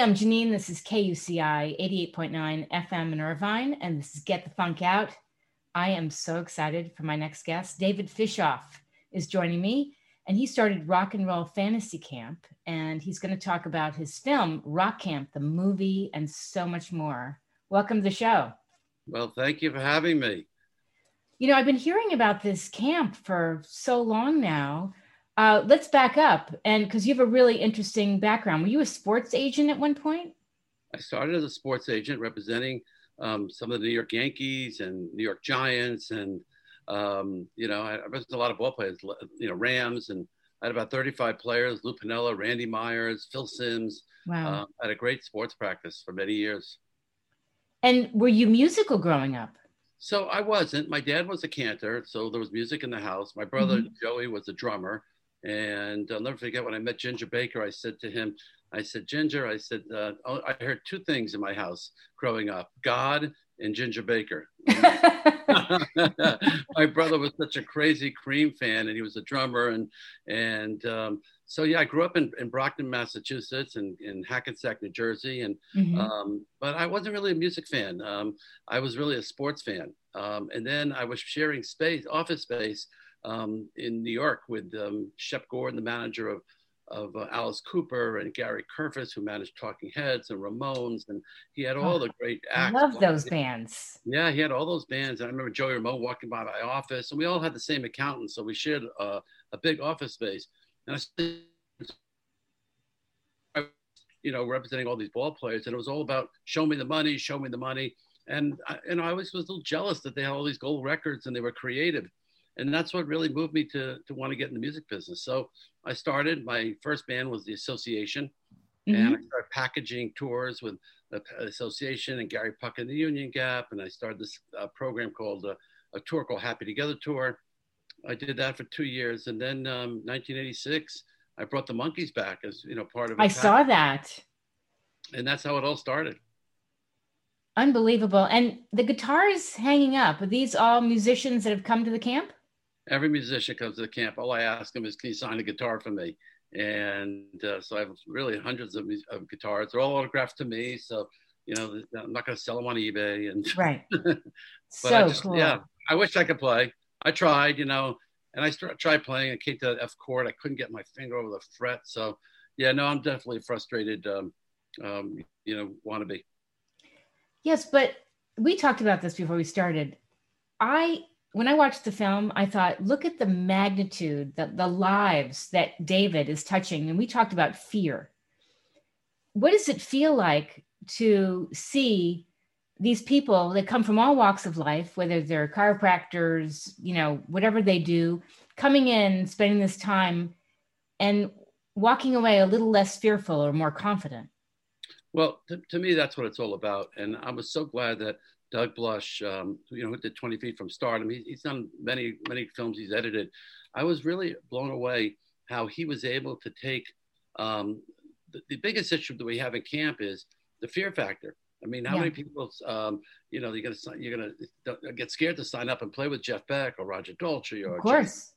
I'm Janine. This is KUCI 88.9 FM in Irvine, and this is Get the Funk Out. I am so excited for my next guest. David Fishof is joining me, and he started Rock and Roll Fantasy Camp, and he's going to talk about his film, Rock Camp, the movie, and so much more. Welcome to the show. Well, thank you for having me. You know, I've been hearing about this camp for so long now. Uh, let's back up, and because you have a really interesting background. Were you a sports agent at one point? I started as a sports agent representing um, some of the New York Yankees and New York Giants, and um, you know, I represented a lot of ball players, you know, Rams, and I had about 35 players: Lou Piniella, Randy Myers, Phil Simms. Wow! Uh, I had a great sports practice for many years. And were you musical growing up? So I wasn't. My dad was a cantor, so there was music in the house. My brother mm-hmm. Joey was a drummer. And I'll never forget when I met Ginger Baker, I said to him, I said, Ginger, I said, uh, oh, I heard two things in my house growing up God and Ginger Baker. my brother was such a crazy Cream fan, and he was a drummer. And, and um, so, yeah, I grew up in, in Brockton, Massachusetts, and in Hackensack, New Jersey. And, mm-hmm. um, but I wasn't really a music fan. Um, I was really a sports fan. Um, and then I was sharing space, office space um, in New York with um, Shep Gordon, the manager of of uh, Alice Cooper and Gary Kurfirst, who managed Talking Heads and Ramones, and he had all oh, the great acts. I love those bands. Yeah, he had all those bands. And I remember Joey Ramone walking by my office, and we all had the same accountant, so we shared uh, a big office space. And I, you know, representing all these ball players, and it was all about show me the money, show me the money. And I, and I always was a little jealous that they had all these gold records and they were creative and that's what really moved me to to want to get in the music business. So I started. My first band was the Association, mm-hmm. and I started packaging tours with the Association and Gary Puckett and the Union Gap, and I started this uh, program called uh, a tour called Happy Together Tour. I did that for two years, and then um, 1986, I brought the Monkees back as you know part of. I saw that, and that's how it all started. Unbelievable! And the guitars hanging up. Are these all musicians that have come to the camp? Every musician comes to the camp. All I ask them is, can you sign a guitar for me? And uh, so I have really hundreds of, of guitars. They're all autographed to me. So, you know, I'm not going to sell them on eBay. And right. but so I just, cool. yeah, I wish I could play. I tried, you know, and I started, tried playing. I came to that F chord. I couldn't get my finger over the fret. So, yeah, no, I'm definitely frustrated. Um, um, you know, wannabe. Yes, but we talked about this before we started. I when I watched the film, I thought, look at the magnitude, the, the lives that David is touching. And we talked about fear. What does it feel like to see these people that come from all walks of life, whether they're chiropractors, you know, whatever they do, coming in, spending this time and walking away a little less fearful or more confident? Well, to, to me, that's what it's all about. And I was so glad that Doug Blush, um, you know, who did 20 Feet from Stardom. He, he's done many, many films he's edited. I was really blown away how he was able to take um, the, the, biggest issue that we have in camp is the fear factor. I mean, how yeah. many people, um, you know, you're gonna you're gonna get scared to sign up and play with Jeff Beck or Roger Daltrey or of course.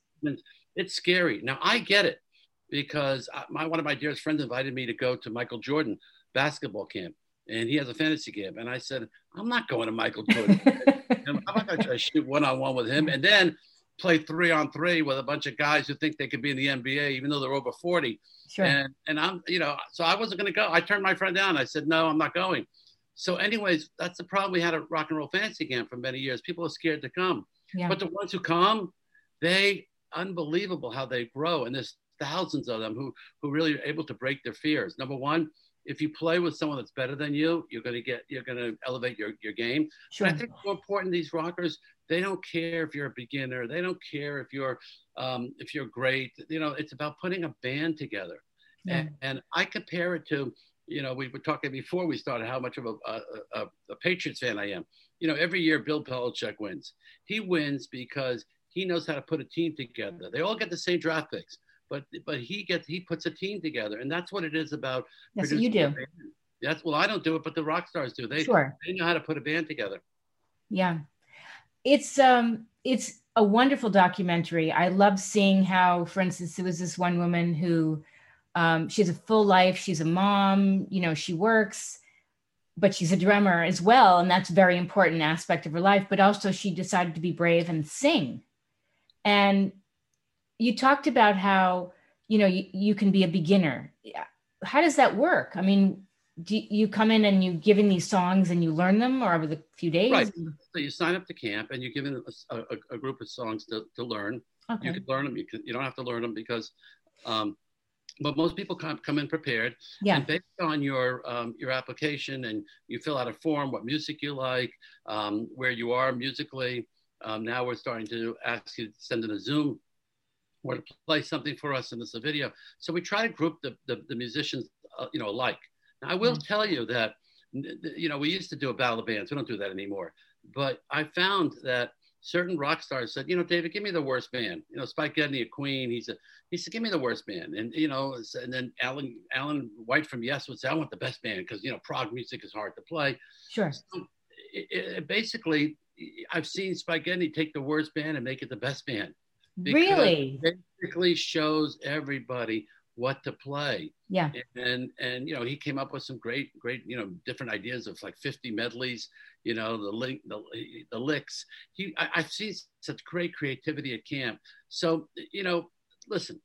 It's scary. Now I get it because my one of my dearest friends invited me to go to Michael Jordan basketball camp, and he has a fantasy camp. And I said, I'm not going to Michael Jordan. I'm not going to try to shoot one on one with him and then play three on three with a bunch of guys who think they could be in the NBA, even though they're over 40. Sure. And, and I'm, you know, so I wasn't going to go. I turned my friend down. I said, no, I'm not going. So, anyways, that's the problem we had at Rock and Roll Fantasy Camp for many years. People are scared to come. Yeah. But the ones who come, they, unbelievable how they grow. And there's thousands of them who, who really are able to break their fears. Number one, if you play with someone that's better than you, you're going to get you're going to elevate your, your game. Sure. But I think more important, these rockers they don't care if you're a beginner. They don't care if you're um, if you're great. You know, it's about putting a band together. Yeah. And, and I compare it to you know we were talking before we started how much of a, a, a, a Patriots fan I am. You know, every year Bill Belichick wins. He wins because he knows how to put a team together. They all get the same draft picks but but he gets he puts a team together, and that's what it is about. That's what you do. That's well, I don't do it, but the rock stars do. They sure. they know how to put a band together. Yeah, it's um it's a wonderful documentary. I love seeing how, for instance, there was this one woman who um, she has a full life. She's a mom. You know, she works, but she's a drummer as well, and that's a very important aspect of her life. But also, she decided to be brave and sing. And you talked about how you know you, you can be a beginner. How does that work? I mean, do you come in and you give in these songs and you learn them or over the few days? Right. So you sign up to camp and you give in a, a, a group of songs to, to learn. Okay. You can learn them. You, can, you don't have to learn them because, um, but most people come, come in prepared. Yeah. And based on your um, your application and you fill out a form, what music you like, um, where you are musically. Um, now we're starting to ask you to send in a Zoom or to play something for us in this video. So we try to group the, the, the musicians, uh, you know, alike. Now, I will mm-hmm. tell you that, you know, we used to do a battle of bands. We don't do that anymore. But I found that certain rock stars said, you know, David, give me the worst band. You know, Spike Edney, a Queen, he said, he said, give me the worst band. And, you know, and then Alan, Alan White from Yes would say, I want the best band because, you know, prog music is hard to play. Sure. So it, it basically, I've seen Spike Edney take the worst band and make it the best band. Really? basically shows everybody what to play. Yeah. And and you know he came up with some great great you know different ideas of like 50 medleys. You know the link the the licks. He I, I've seen such great creativity at camp. So you know listen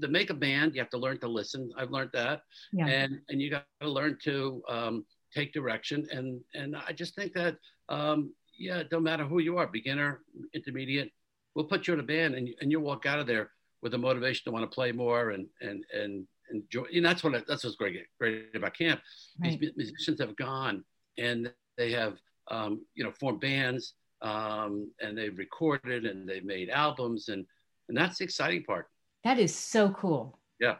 to make a band you have to learn to listen i've learned that yeah. and and you got to learn to um, take direction and and i just think that um, yeah it don't matter who you are beginner intermediate we'll put you in a band and, and you'll walk out of there with the motivation to want to play more and and and enjoy. And that's what that's what's great great about camp. Right. These musicians have gone and they have um, you know formed bands um, and they've recorded and they've made albums and and that's the exciting part. That is so cool. Yeah.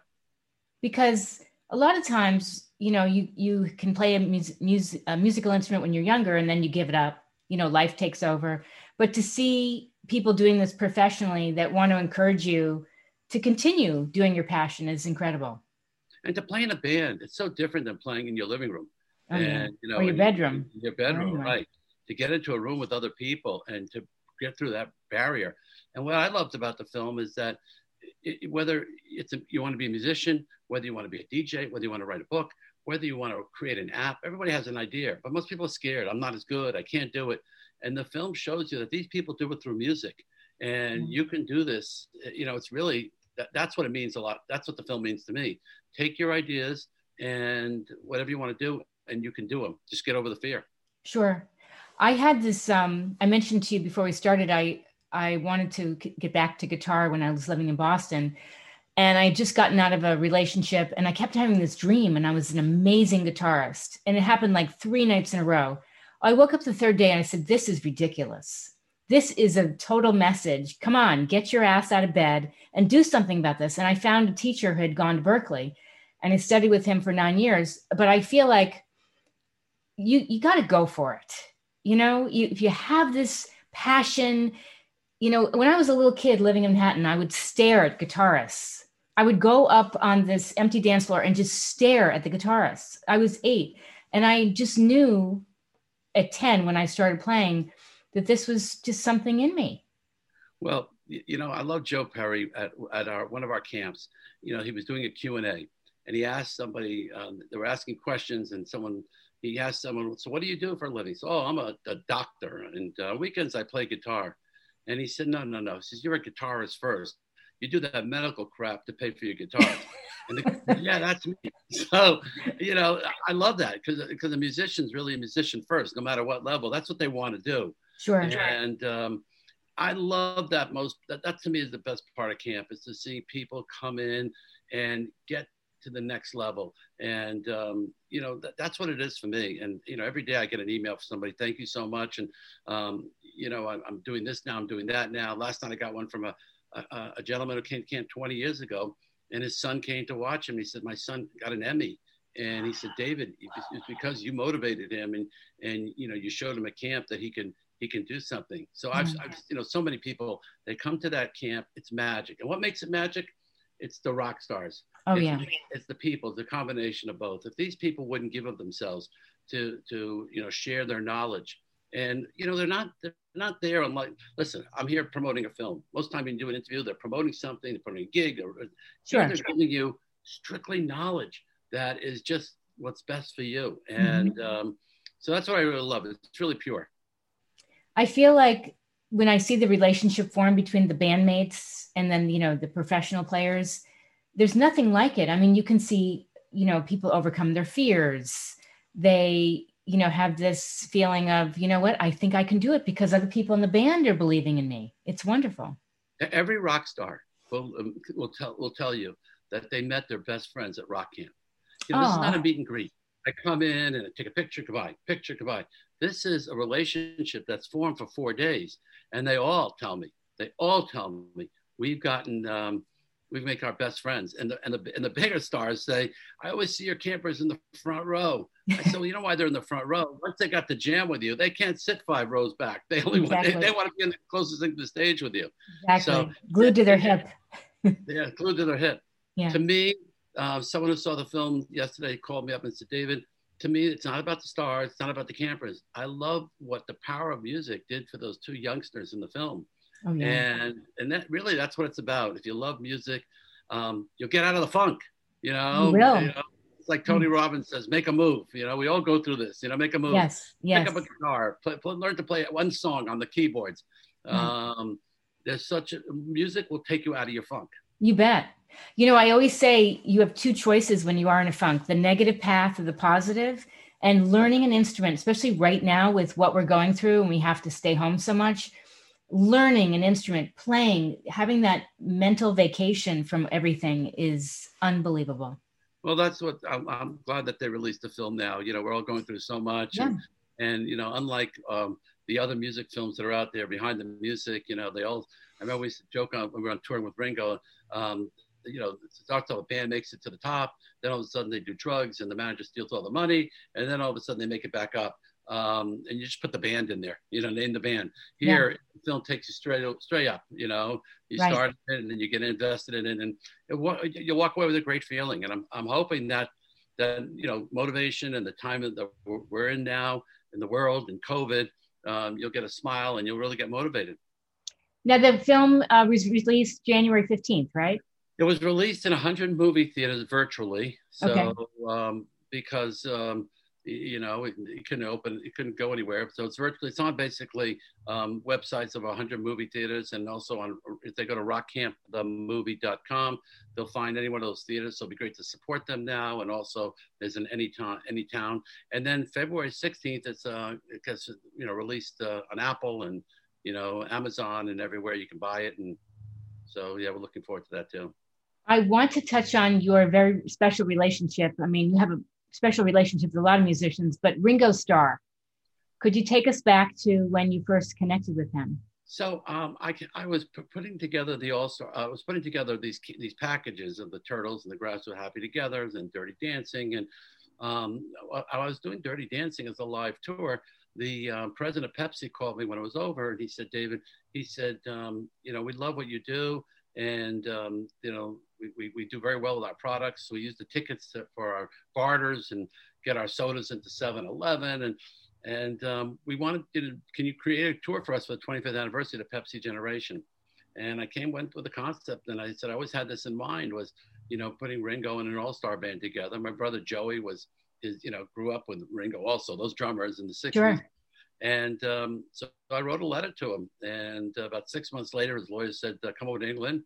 Because a lot of times, you know, you you can play a, mus- mus- a musical instrument when you're younger and then you give it up. You know, life takes over. But to see people doing this professionally that want to encourage you to continue doing your passion is incredible. And to play in a band, it's so different than playing in your living room. Oh, and yeah. you know, or your bedroom. Your bedroom, oh, right. To get into a room with other people and to get through that barrier. And what I loved about the film is that it, whether it's a, you want to be a musician, whether you want to be a DJ, whether you want to write a book, whether you want to create an app, everybody has an idea. But most people are scared. I'm not as good. I can't do it. And the film shows you that these people do it through music and mm-hmm. you can do this you know it's really that, that's what it means a lot that's what the film means to me. Take your ideas and whatever you want to do and you can do them just get over the fear. Sure. I had this um, i mentioned to you before we started i i wanted to get back to guitar when i was living in boston and i had just gotten out of a relationship and i kept having this dream and i was an amazing guitarist and it happened like three nights in a row i woke up the third day and i said this is ridiculous this is a total message. Come on, get your ass out of bed and do something about this. And I found a teacher who had gone to Berklee and I studied with him for nine years. But I feel like you you got to go for it. You know, you, if you have this passion, you know, when I was a little kid living in Manhattan, I would stare at guitarists. I would go up on this empty dance floor and just stare at the guitarists. I was eight, and I just knew at 10 when I started playing that this was just something in me. Well, you know, I love Joe Perry at, at our one of our camps. You know, he was doing a Q&A and he asked somebody, um, they were asking questions and someone, he asked someone, so what do you do for a living? So, oh, I'm a, a doctor and uh, weekends I play guitar. And he said, no, no, no. He says, you're a guitarist first. You do that medical crap to pay for your guitar. and the, yeah, that's me. So, you know, I love that because because the musician's really a musician first, no matter what level. That's what they want to do. Sure. And um, I love that most. That, that to me is the best part of camp is to see people come in and get to the next level. And um, you know that, that's what it is for me. And you know every day I get an email from somebody, thank you so much. And um, you know I'm, I'm, doing this now, I'm doing that now. Last night I got one from a, a, a gentleman who came to camp 20 years ago, and his son came to watch him. He said my son got an Emmy and he said david it's because you motivated him and and you know you showed him at camp that he can he can do something. So I've, mm. I've, you know, so many people, they come to that camp, it's magic. And what makes it magic? It's the rock stars. Oh, it's, yeah. It's the people, the combination of both. If these people wouldn't give of themselves to, to, you know, share their knowledge and, you know, they're not, they're not there. I'm like, listen, I'm here promoting a film. Most time you do an interview, they're promoting something, they're promoting a gig or sure. they're giving you strictly knowledge that is just what's best for you. And mm-hmm. um, so that's what I really love. It's really pure. I feel like when I see the relationship form between the bandmates and then, you know, the professional players, there's nothing like it. I mean, you can see, you know, people overcome their fears. They, you know, have this feeling of, you know what, I think I can do it because other people in the band are believing in me. It's wonderful. Every rock star will, um, will, tell, will tell you that they met their best friends at rock camp. You know, this is not a meet and greet. I come in and I take a picture, goodbye, picture, goodbye. This is a relationship that's formed for four days. And they all tell me, they all tell me, we've gotten, um, we make our best friends. And the, and, the, and the bigger stars say, I always see your campers in the front row. I said, well, you know why they're in the front row? Once they got the jam with you, they can't sit five rows back. They only exactly. want, they, they, want to be in the closest thing to the stage with you. Exactly. So, glued to their hip. yeah, glued to their hip. Yeah. To me, uh, someone who saw the film yesterday called me up and said, David, to me, it's not about the stars, it's not about the campers. I love what the power of music did for those two youngsters in the film. Oh, yeah. And and that really that's what it's about. If you love music, um, you'll get out of the funk. You know, you. You know, it's like Tony mm-hmm. Robbins says, make a move. You know, we all go through this. You know, make a move. Yes. Yes. Pick up a guitar. Play, play, learn to play one song on the keyboards. Mm-hmm. Um, there's such a music will take you out of your funk. You bet. You know, I always say you have two choices when you are in a funk the negative path or the positive. And learning an instrument, especially right now with what we're going through and we have to stay home so much, learning an instrument, playing, having that mental vacation from everything is unbelievable. Well, that's what I'm, I'm glad that they released the film now. You know, we're all going through so much. Yeah. And, and, you know, unlike um, the other music films that are out there behind the music, you know, they all, I remember we used to joke on when we were on touring with Ringo. Um, you know, starts off a band makes it to the top, then all of a sudden they do drugs and the manager steals all the money, and then all of a sudden they make it back up. Um, and you just put the band in there, you know, name the band. Here, yeah. the film takes you straight straight up. You know, you right. start it and then you get invested in it, and it, you walk away with a great feeling. And I'm I'm hoping that that you know motivation and the time that we're in now in the world and COVID, um, you'll get a smile and you'll really get motivated. Now the film uh, was released January fifteenth, right? It was released in 100 movie theaters virtually. So, okay. um, because, um, you know, it, it, couldn't open, it couldn't go anywhere. So it's virtually, it's on basically um, websites of 100 movie theaters and also on, if they go to rockcampthemovie.com, they'll find any one of those theaters. So it'll be great to support them now. And also there's an any town, any town. And then February 16th, it's, uh, it gets, you know, released uh, on Apple and, you know, Amazon and everywhere you can buy it. And so, yeah, we're looking forward to that too. I want to touch on your very special relationship. I mean, you have a special relationship with a lot of musicians, but Ringo Starr. Could you take us back to when you first connected with him? So um, I, I was putting together the All Star. I was putting together these these packages of the Turtles and the Grass Were Happy Together and Dirty Dancing, and um, I was doing Dirty Dancing as a live tour. The uh, president of Pepsi called me when it was over, and he said, "David, he said, um, you know, we love what you do, and um, you know, we, we, we, do very well with our products. We use the tickets to, for our barters and get our sodas into 7-Eleven. And, and um, we wanted to, can you create a tour for us for the 25th anniversary of the Pepsi generation? And I came went with the concept and I said, I always had this in mind was, you know, putting Ringo and an all-star band together. My brother Joey was, his, you know, grew up with Ringo also, those drummers in the 60s. Sure. And um, so I wrote a letter to him. And uh, about six months later, his lawyer said, come over to England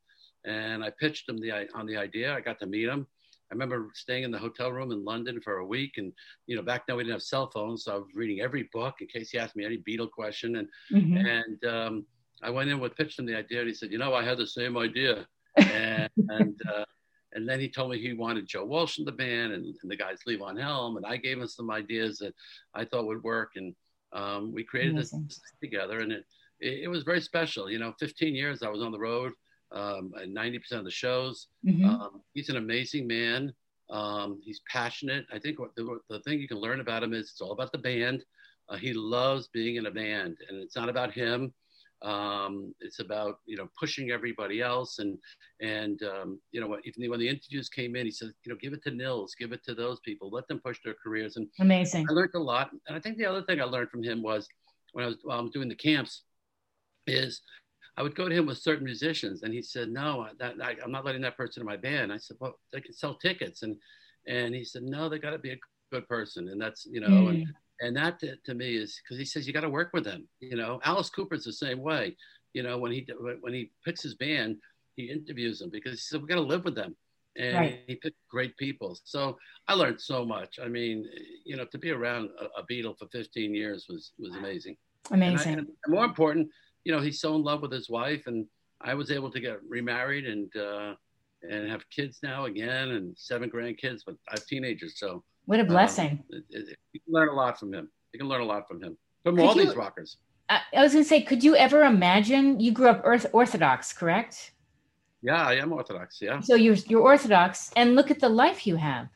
and I pitched him the on the idea. I got to meet him. I remember staying in the hotel room in London for a week, and you know, back then we didn't have cell phones, so I was reading every book in case he asked me any Beatle question. And mm-hmm. and um, I went in with pitched him the idea, and he said, "You know, I had the same idea." And and, uh, and then he told me he wanted Joe Walsh in the band, and, and the guys Levon Helm, and I gave him some ideas that I thought would work, and um, we created Amazing. this together, and it, it it was very special. You know, 15 years I was on the road um, 90% of the shows. Mm-hmm. Um, he's an amazing man. Um, he's passionate. I think what the, the, thing you can learn about him is it's all about the band. Uh, he loves being in a band, and it's not about him. Um, it's about you know pushing everybody else, and and um, you know even when the interviews came in, he said you know give it to Nils, give it to those people, let them push their careers. And amazing. I learned a lot, and I think the other thing I learned from him was when I was, while I was doing the camps, is I would go to him with certain musicians, and he said, "No, that, I, am not letting that person in my band." I said, "Well, they can sell tickets," and and he said, "No, they got to be a good person," and that's you know, mm. and, and that to, to me is because he says you got to work with them. You know, Alice Cooper's the same way. You know, when he when he picks his band, he interviews them because he said we got to live with them, and right. he picked great people. So I learned so much. I mean, you know, to be around a, a Beatle for 15 years was was amazing. Amazing. And, I, and more important, you know, he's so in love with his wife, and I was able to get remarried and uh, and have kids now again, and seven grandkids, but I have teenagers. So what a um, blessing! Um, it, it, you can learn a lot from him. You can learn a lot from him, from could all you, these rockers. I, I was going to say, could you ever imagine? You grew up Orthodox, correct? Yeah, I am Orthodox. Yeah. So you're you're Orthodox, and look at the life you have.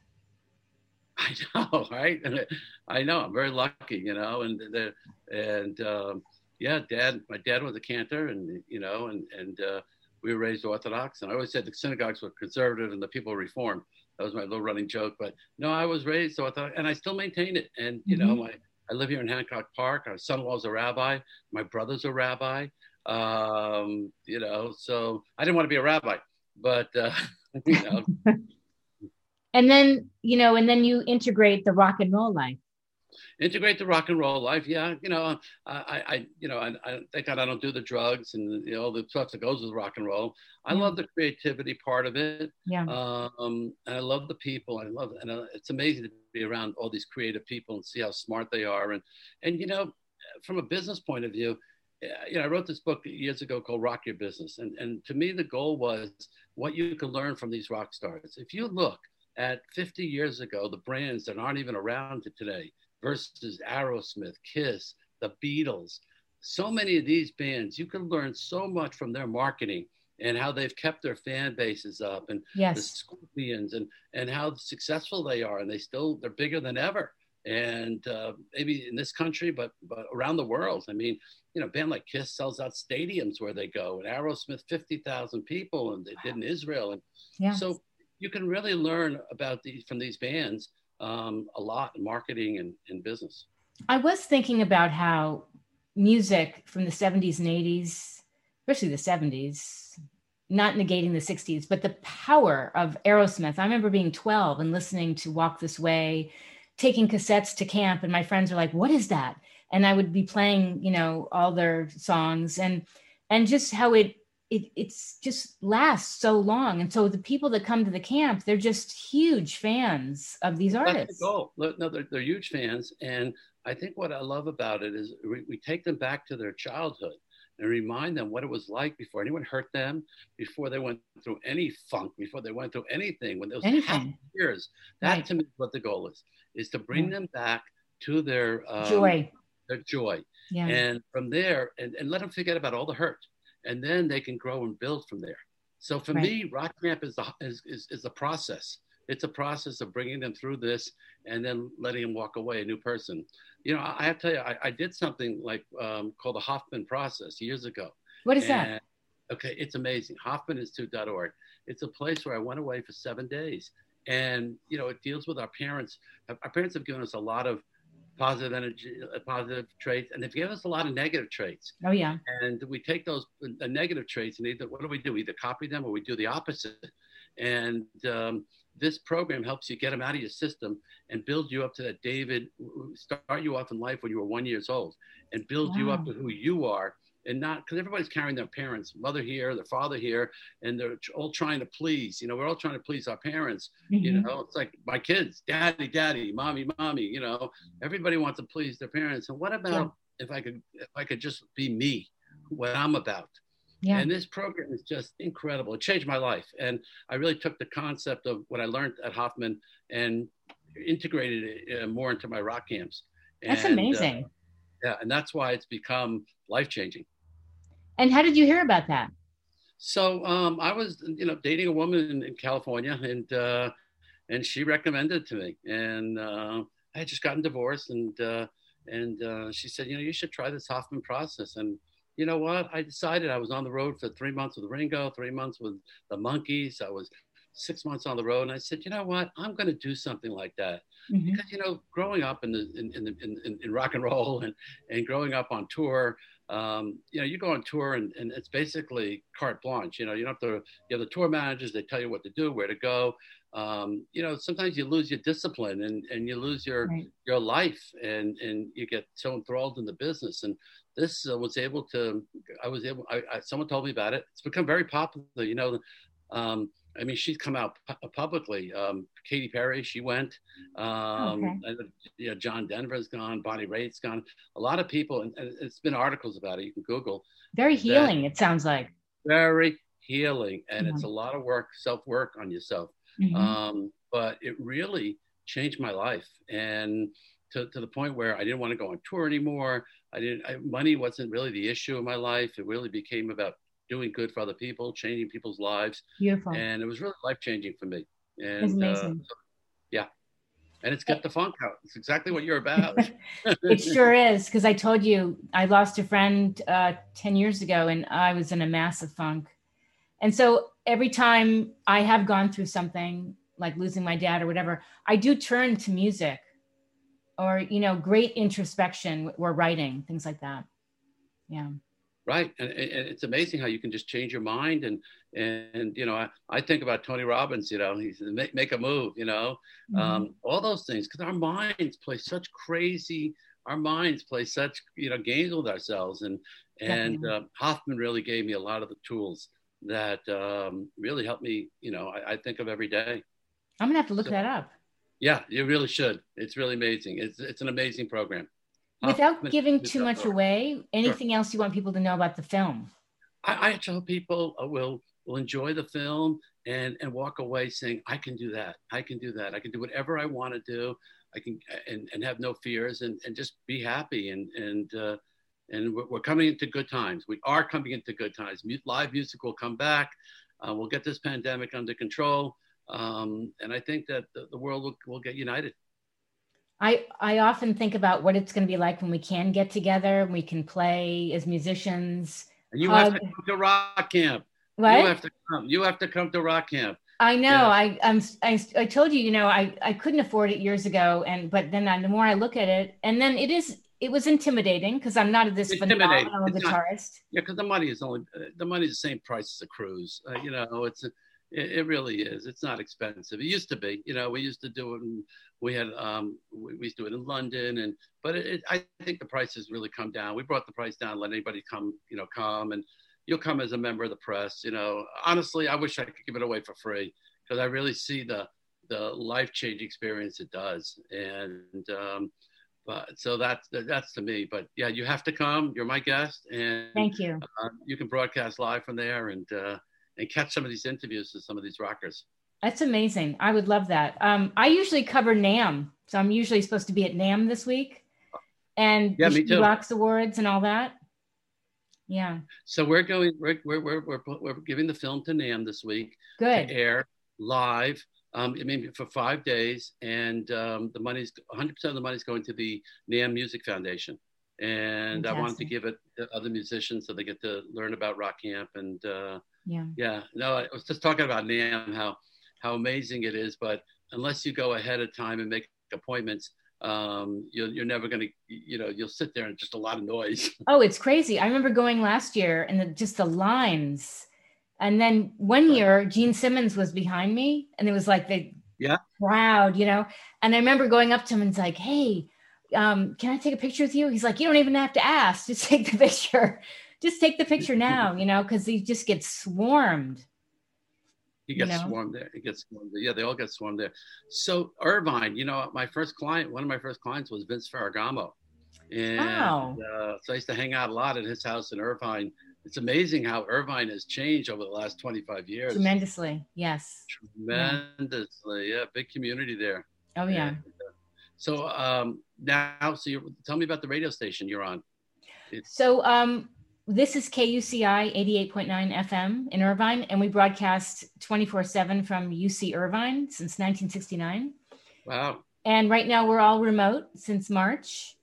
I know, right? I know. I'm very lucky, you know, and the and um, yeah, dad, my dad was a cantor, and you know, and and uh, we were raised Orthodox, and I always said the synagogues were conservative and the people were reformed. That was my little running joke. But no, I was raised Orthodox, and I still maintain it. And you mm-hmm. know, my I live here in Hancock Park. Our son-in-law's a rabbi. My brother's a rabbi. Um, you know, so I didn't want to be a rabbi, but uh, you know. and then you know, and then you integrate the rock and roll life integrate the rock and roll life. Yeah, you know, I, I you know, I, I thank God I don't do the drugs and you know the stuff that goes with rock and roll. I yeah. love the creativity part of it. Yeah. Um, and I love the people. I love, and uh, it's amazing to be around all these creative people and see how smart they are. And and you know, from a business point of view, you know, I wrote this book years ago called Rock Your Business, and and to me the goal was what you can learn from these rock stars. If you look at 50 years ago, the brands that aren't even around today, versus Aerosmith, Kiss, the Beatles. So many of these bands, you can learn so much from their marketing and how they've kept their fan bases up and yes. the Scorpions and, and how successful they are. And they still, they're bigger than ever. And uh, maybe in this country, but, but around the world. I mean, you know, a band like Kiss sells out stadiums where they go and Aerosmith, 50,000 people and they did in Israel. And yeah. so you can really learn about these from these bands um, a lot in marketing and, and business. I was thinking about how music from the 70s and 80s, especially the 70s, not negating the 60s, but the power of Aerosmith. I remember being 12 and listening to Walk This Way, taking cassettes to camp, and my friends are like, What is that? And I would be playing, you know, all their songs and and just how it it it's just lasts so long. And so the people that come to the camp, they're just huge fans of these artists. Oh no, they're, they're huge fans. And I think what I love about it is we, we take them back to their childhood and remind them what it was like before anyone hurt them, before they went through any funk, before they went through anything, when those happy years. That right. to me is what the goal is, is to bring yeah. them back to their um, joy. Their joy. Yeah. And from there, and, and let them forget about all the hurt and then they can grow and build from there. So for right. me, Rock Camp is, the, is, is, is a process. It's a process of bringing them through this and then letting them walk away a new person. You know, I have to tell you, I, I did something like um, called the Hoffman process years ago. What is and, that? Okay, it's amazing. Hoffmaninstitute.org. It's a place where I went away for seven days. And, you know, it deals with our parents. Our parents have given us a lot of positive energy, uh, positive traits, and they've given us a lot of negative traits. Oh yeah. And we take those uh, negative traits and either what do we do? We either copy them or we do the opposite. And um, this program helps you get them out of your system and build you up to that David. Start you off in life when you were one years old, and build wow. you up to who you are and not because everybody's carrying their parents, mother here, their father here, and they're all trying to please. You know, we're all trying to please our parents. Mm-hmm. You know, it's like my kids, daddy, daddy, mommy, mommy. You know, everybody wants to please their parents. And what about yeah. if I could, if I could just be me, what I'm about? Yeah. And this program is just incredible. It changed my life, and I really took the concept of what I learned at Hoffman and integrated it uh, more into my rock camps. That's and, uh, amazing. Uh, yeah, and that's why it's become life changing. And how did you hear about that? So um, I was, you know, dating a woman in, in California, and uh, and she recommended to me, and uh, I had just gotten divorced, and uh, and uh, she said, you know, you should try this Hoffman process, and you know what? I decided I was on the road for three months with Ringo, three months with the Monkees. I was six months on the road, and I said, you know what? I'm going to do something like that mm-hmm. because you know, growing up in the in in, in, in rock and roll and and growing up on tour, um, you know, you go on tour and, and it's basically carte blanche. You know, you don't have to, you have the tour managers, they tell you what to do, where to go. Um, you know, sometimes you lose your discipline and, and you lose your, right. your life and, and you get so enthralled in the business. And this uh, was able to, I was able, I, I, someone told me about it. It's become very popular, you know, um, I mean, she's come out pu- publicly. Um, Katy Perry, she went. Um, okay. you know, John Denver's gone. Bonnie Raitt's gone. A lot of people, and, and, it's been articles about it. You can Google. Very healing. It sounds like. Very healing, and mm-hmm. it's a lot of work, self work on yourself. Mm-hmm. Um, but it really changed my life, and to, to the point where I didn't want to go on tour anymore. I didn't. I, money wasn't really the issue in my life. It really became about doing good for other people, changing people's lives. Beautiful. And it was really life changing for me. And uh, yeah. And it's get the funk out. It's exactly what you're about. it sure is. Because I told you I lost a friend uh, 10 years ago and I was in a massive funk. And so every time I have gone through something like losing my dad or whatever, I do turn to music or, you know, great introspection or writing, things like that. Yeah. Right, and, and, it's amazing how you can just change your mind, and and you know, I, I think about Tony Robbins. You know, he says make make a move. You know, mm-hmm. um, all those things because our minds play such crazy. Our minds play such you know games with ourselves, and and uh, Hoffman really gave me a lot of the tools that um, really helped me. You know, I, I, think of every day. I'm gonna have to look so, that up. Yeah, you really should. It's really amazing. It's it's an amazing program. Without giving too much away, anything sure. else you want people to know about the film? I, I tell people uh, will will enjoy the film and and walk away saying, I can do that. I can do that. I can do whatever I want to do. I can and, and have no fears and, and just be happy and and uh, and we're, we're, coming into good times. We are coming into good times. Live music will come back. Uh, we'll get this pandemic under control, um, and I think that the, the world will, will get united. I, I often think about what it's going to be like when we can get together, and we can play as musicians. You hug. have to come to rock camp. What? You have to come. You have to come to rock camp. I know. Yeah. I, I'm, I, I told you, you know, I, I couldn't afford it years ago. And, but then I, the more I look at it, and then it is, it was intimidating because I'm not this phenomenal it's guitarist. Not, yeah. Cause the money is only, the money is the same price as a cruise. Uh, you know, it's, it, it, really is. It's not expensive. It used to be. You know, we used to do it. In, we had um, we, we used to do it in London, and but it, it, I think the prices really come down. We brought the price down. Let anybody come. You know, come and you'll come as a member of the press. You know, honestly, I wish I could give it away for free because I really see the the life changing experience it does. And um, but so that's that's to me. But yeah, you have to come. You're my guest, and thank you. Uh, you can broadcast live from there, and. Uh, and catch some of these interviews with some of these rockers. That's amazing. I would love that. Um, I usually cover NAMM, so I'm usually supposed to be at NAMM this week, and yeah, me too. Rocks Awards and all that. Yeah. So we're going. We're we're we're we're, we're giving the film to NAMM this week. Good. To air live. Um, I mean, for five days, and um, the money's 100 percent of the money's going to the NAMM Music Foundation. And Fantastic. I wanted to give it to other musicians so they get to learn about rock camp and. Uh, yeah. Yeah. No, I was just talking about NAMM how how amazing it is, but unless you go ahead of time and make appointments, um, you're, you're never going to, you know, you'll sit there and just a lot of noise. Oh, it's crazy. I remember going last year and the, just the lines. And then one year, Gene Simmons was behind me and it was like the yeah. crowd, you know. And I remember going up to him and it's like, hey, um, can I take a picture with you? He's like, you don't even have to ask, just take the picture just take the picture now, you know, because he just gets swarmed. He gets you know? swarmed there. He gets swarmed there. Yeah, they all get swarmed there. So Irvine, you know, my first client, one of my first clients was Vince Ferragamo. And wow. uh, so I used to hang out a lot at his house in Irvine. It's amazing how Irvine has changed over the last 25 years. Tremendously, yes. Tremendously, yeah. yeah big community there. Oh yeah. And, uh, so um, now, so tell me about the radio station you're on. It's- so um, this is KUCI 88.9 FM in Irvine, and we broadcast 24 7 from UC Irvine since 1969. Wow. And right now we're all remote since March,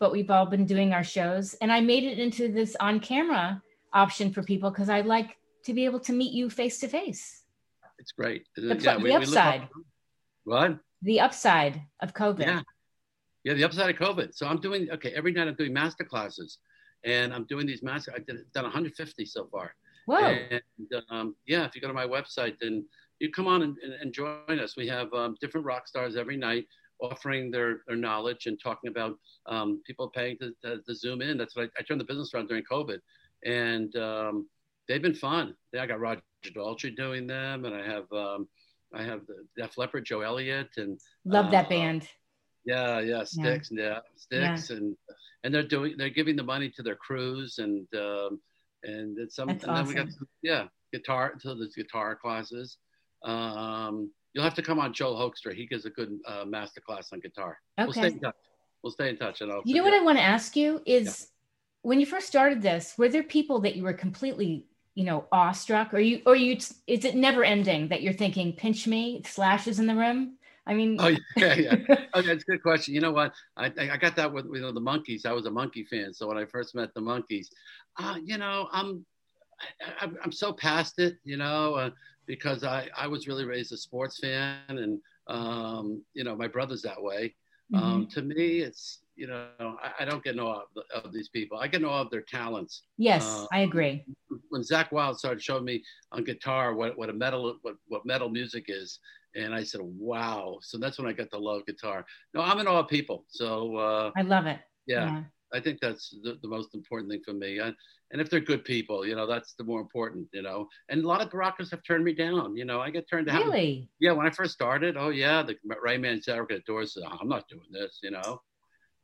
but we've all been doing our shows. And I made it into this on camera option for people because I like to be able to meet you face to face. It's great. Uh, the, yeah, the we, upside. We what? The upside of COVID. Yeah. Yeah, the upside of COVID. So I'm doing, okay, every night I'm doing master classes and I'm doing these master. I've done 150 so far. Whoa! And um, yeah, if you go to my website, then you come on and, and join us. We have um, different rock stars every night offering their, their knowledge and talking about um, people paying to, to, to, zoom in. That's what I, I, turned the business around during COVID, and um, they've been fun. Yeah, I got Roger Daltrey doing them, and I have um, I have the Def Leppard, Joe Elliott, and love that uh, band. Yeah, yeah, Styx, yeah, yeah Styx, yeah. and and they're doing they're giving the money to their crews, and um, and it's some, That's and awesome. then we got yeah guitar until so there's guitar classes. Um, you'll have to come on Joel Hoekstra. He gives a good uh, master class on guitar. Okay. We'll stay in touch. We'll stay in touch. And I'll you know what I want to ask you is yeah. when you first started this, were there people that you were completely, you know, awestruck or you, or you, is it never ending that you're thinking, pinch me, slashes in the room? I mean, oh yeah, yeah. okay, it's a good question. You know what? I I got that with you know the Monkees. I was a Monkee fan, so when I first met the Monkees, uh, you know, I'm I, am so past it. You know, uh, because I, I was really raised a sports fan and um, you know my brother's that way um, mm-hmm. um, to me it's you know I, I, don't get no of, of these people i get no of their talents yes uh, i agree when Zakk Wylde started showing me on guitar what, what a metal what, what metal music is and i said wow so that's when i got to love guitar no i'm in awe of people so uh, i love it yeah, yeah. I think that's the, the most important thing for me. I, and if they're good people, you know, that's the more important, you know. And a lot of rockers have turned me down. You know, I get turned down. Really? Yeah, when I first started, oh yeah, the right Ray Manzarek at doors said, oh, I'm not doing this, you know.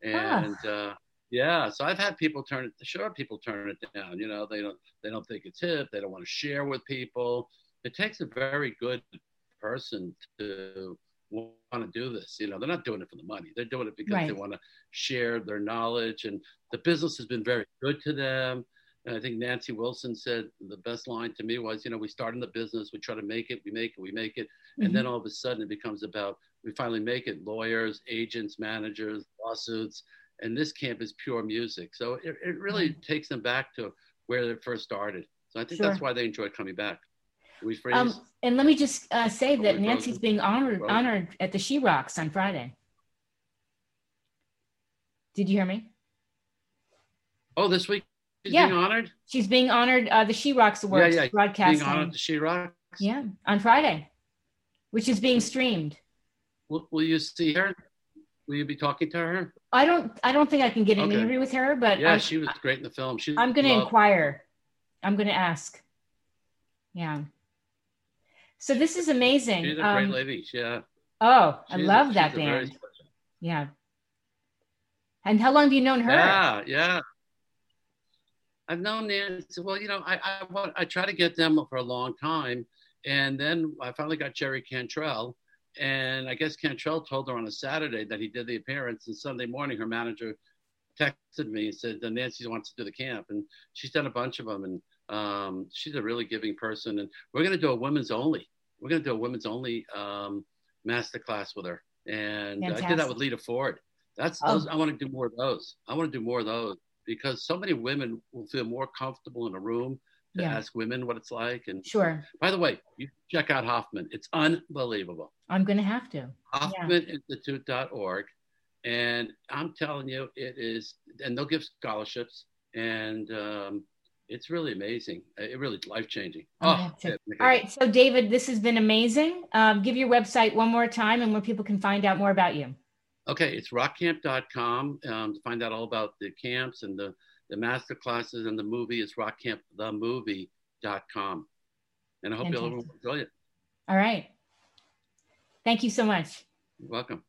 And ah. uh, yeah, so I've had people turn it. Sure, people turn it down. You know, they don't they don't think it's hip. They don't want to share with people. It takes a very good person to want to do this. You know, they're not doing it for the money. They're doing it because right. they want to share their knowledge, and the business has been very good to them. And I think Nancy Wilson said the best line to me was, you know, we start in the business, we try to make it, we make it, we make it, mm-hmm. and then all of a sudden it becomes about we finally make it. Lawyers, agents, managers, lawsuits, and this camp is pure music. So it, it really mm-hmm. takes them back to where they first started. So I think sure. that's why they enjoy coming back. Um, and let me just uh, say that Nancy's being honored honored at the She Rocks on Friday. Did you hear me? Oh, this week she's yeah. being honored. She's being honored. Uh, the She Rocks Awards yeah, yeah. broadcasting. Being honored the She Rocks. Yeah, on Friday, which is being streamed. Will, will you see her? Will you be talking to her? I don't. I don't think I can get an okay. interview with her, but yeah, I, she was great in the film. She I'm going to inquire. I'm going to ask. Yeah. So this is amazing. She's a um, great lady. Yeah. Oh, she's I love a, that band. Yeah. And how long have you known her? Yeah, yeah. I've known Nancy. Well, you know, I I, I try to get them for a long time, and then I finally got Jerry Cantrell, and I guess Cantrell told her on a Saturday that he did the appearance, and Sunday morning her manager texted me and said that Nancy wants to do the camp, and she's done a bunch of them, and um, she's a really giving person, and we're going to do a women's only we're going to do a women's only um, master class with her. And Fantastic. I did that with Lita Ford. That's oh. those. I want to do more of those. I want to do more of those because so many women will feel more comfortable in a room to yeah. ask women what it's like. And sure. By the way, you check out Hoffman. It's unbelievable. I'm going to have to. HoffmanInstitute.org. And I'm telling you, it is, and they'll give scholarships. And um, it's really amazing. It really life changing. Oh, All right. So, David, this has been amazing. Um, give your website one more time and where people can find out more about you. Okay. It's rockcamp.com um, to find out all about the camps and the, the master classes and the movie is rockcampthemovie.com. And I hope Fantastic. you'll enjoy it. All right. Thank you so much. You're welcome.